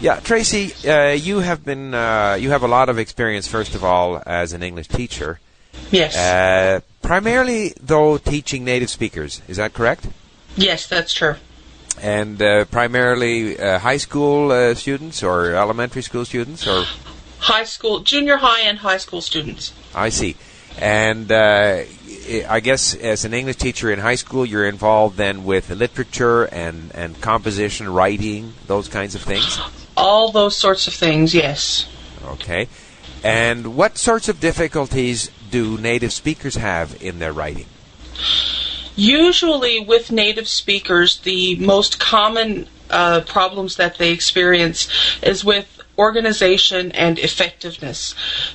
Yeah, Tracey, uh, you have been uh, you have a lot of experience. First of all, as an English teacher. Yes. Uh, primarily, though, teaching native speakers. Is that correct? Yes, that's true. And uh, primarily uh, high school uh, students or elementary school students, or High school, junior high, and high school students. I see. And uh, I guess as an English teacher in high school, you're involved then with literature and, and composition, writing, those kinds of things. All those sorts of things. Yes. Okay. And what sorts of difficulties do native speakers have in their writing? Usually, with native speakers, the most common uh, problems that they experience is with organization and effectiveness.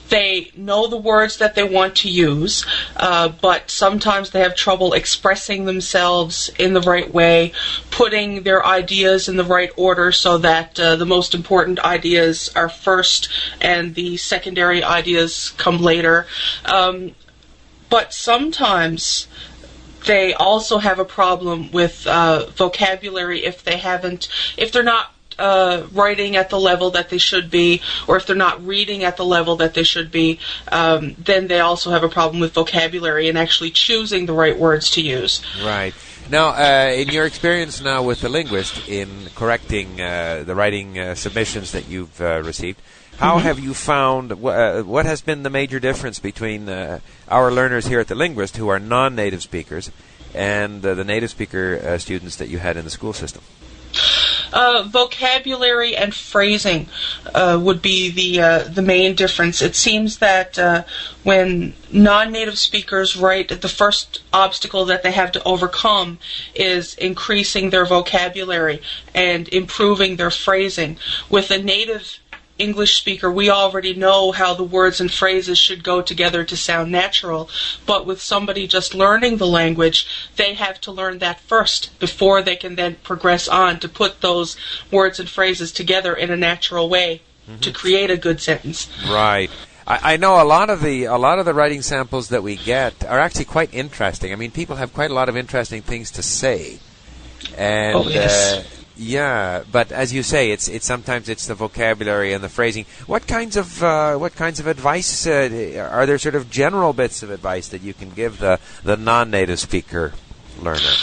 They know the words that they want to use, uh, but sometimes they have trouble expressing themselves in the right way, putting their ideas in the right order so that uh, the most important ideas are first and the secondary ideas come later. Um, but sometimes they also have a problem with uh, vocabulary if they haven't, if they're not uh, writing at the level that they should be, or if they're not reading at the level that they should be, um, then they also have a problem with vocabulary and actually choosing the right words to use. Right. Now, uh, in your experience now with the linguist in correcting uh, the writing uh, submissions that you've uh, received, how Mm-hmm. have you found wh- uh, what has been the major difference between uh, our learners here at the linguist who are non-native speakers and uh, the native speaker uh, students that you had in the school system? Uh, vocabulary and phrasing uh, would be the uh, the main difference. It seems that uh, when non-native speakers write, the first obstacle that they have to overcome is increasing their vocabulary and improving their phrasing. With a native English speaker, we already know how the words and phrases should go together to sound natural. But with somebody just learning the language, they have to learn that first before they can then progress on to put those words and phrases together in a natural way to create a good sentence. Right. I, I know a lot of the a lot of the writing samples that we get are actually quite interesting. I mean, people have quite a lot of interesting things to say, and Oh, yes. uh, yeah. But as you say, it's it's sometimes it's the vocabulary and the phrasing. What kinds of uh, what kinds of advice uh, are there? Sort of general bits of advice that you can give the the non-native speaker learner.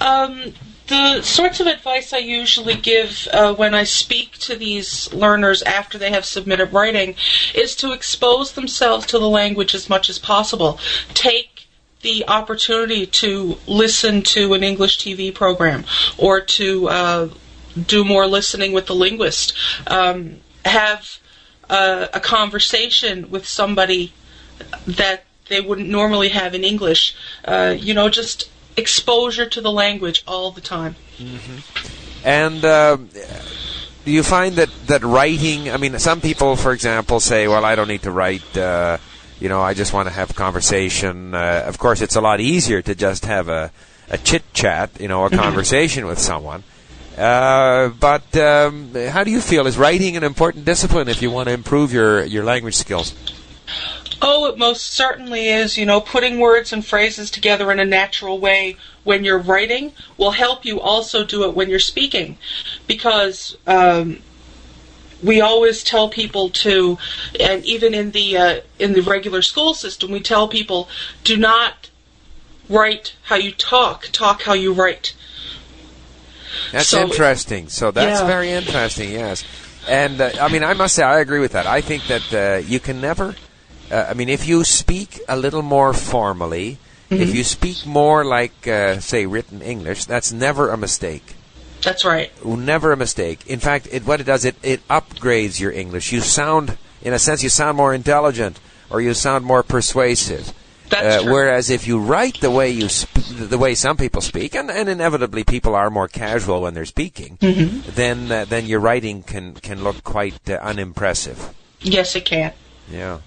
Um, the sorts of advice I usually give uh, when I speak to these learners after they have submitted writing is to expose themselves to the language as much as possible. Take the opportunity to listen to an English TV program or to uh, do more listening with the linguist. Um, have uh, a conversation with somebody that they wouldn't normally have in English. Uh, you know, just exposure to the language all the time. And um, do you find that, that writing, I mean, some people, for example, say, well, I don't need to write, uh, you know, I just want to have conversation. Uh, of course, it's a lot easier to just have a, a chit chat, you know, a conversation with someone. Uh, but um, how do you feel? Is writing an important discipline if you want to improve your, your language skills? Oh, it most certainly is. You know, putting words and phrases together in a natural way when you're writing will help you also do it when you're speaking. Because um, we always tell people to, and even in the uh, in the regular school system, we tell people do not write how you talk, talk how you write. That's So- interesting. So that's Yeah. very interesting. Yes, and uh, I mean, I must say, I agree with that. I think that uh, you can never. Uh, I mean, if you speak a little more formally, if you speak more like, uh, say, written English, that's never a mistake. That's right. Never a mistake. In fact, it, what it does, it, it upgrades your English. You sound, in a sense, you sound more intelligent, or you sound more persuasive. That's Uh, true. whereas if you write the way you sp- the way some people speak, and, and inevitably people are more casual when they're speaking, Mm-hmm. then uh, then your writing can can look quite uh, unimpressive. yes, it can. Yeah.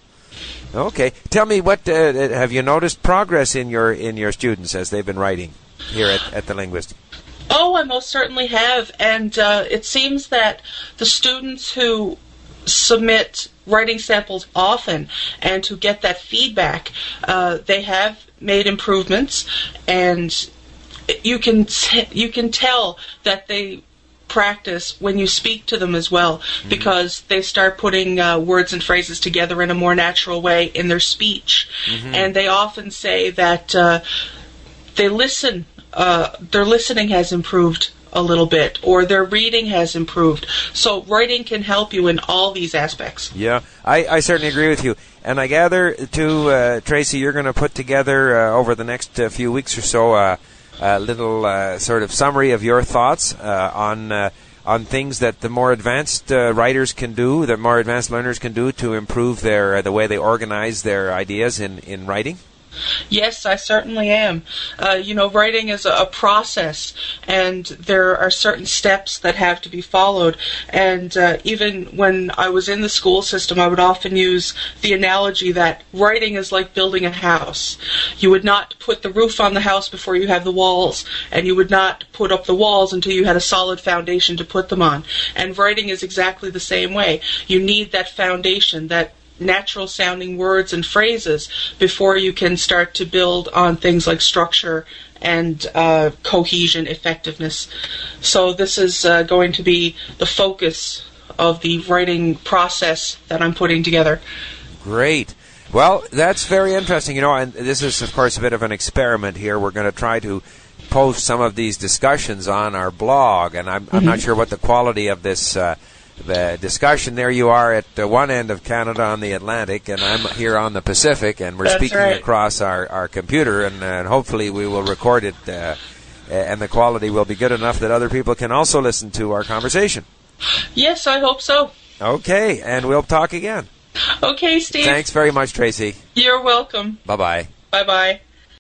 Okay. Tell me what uh, have you noticed progress in your in your students as they've been writing here at, at the linguist? Oh, I most certainly have. And uh, it seems that the students who submit writing samples often and who get that feedback, uh, they have made improvements, and you can t- you can tell that they practice when you speak to them as well because they start putting uh, words and phrases together in a more natural way in their speech. And they often say that uh, they listen, uh, their listening has improved a little bit or their reading has improved. So writing can help you in all these aspects. Yeah, I, I certainly agree with you. And I gather, too, uh, Tracey, you're going to put together uh, over the next uh, few weeks or so uh, a little uh, sort of summary of your thoughts on on things that the more advanced writers can do, the more advanced learners can do to improve their the way they organize their ideas in, in writing. Yes, I certainly am. Uh, you know, writing is a, a process, and there are certain steps that have to be followed. And uh, even when I was in the school system, I would often use the analogy that writing is like building a house. You would not put the roof on the house before you have the walls, and you would not put up the walls until you had a solid foundation to put them on. And writing is exactly the same way. You need that foundation, that natural sounding words and phrases before you can start to build on things like structure and uh, cohesion, effectiveness. So, this is uh, going to be the focus of the writing process that I'm putting together. Great. Well, that's very interesting. You know, and this is, of course, a bit of an experiment here. We're going to try to post some of these discussions on our blog, and I'm, I'm not sure what the quality of this. Uh, the discussion. There you are at one end of Canada on the Atlantic, and I'm here on the Pacific, and we're That's speaking right. across our, our computer, and, and hopefully we will record it, uh, and the quality will be good enough that other people can also listen to our conversation. Yes, I hope so. Okay, and we'll talk again. Okay, Steve. Thanks very much, Tracey. You're welcome. Bye bye. Bye bye.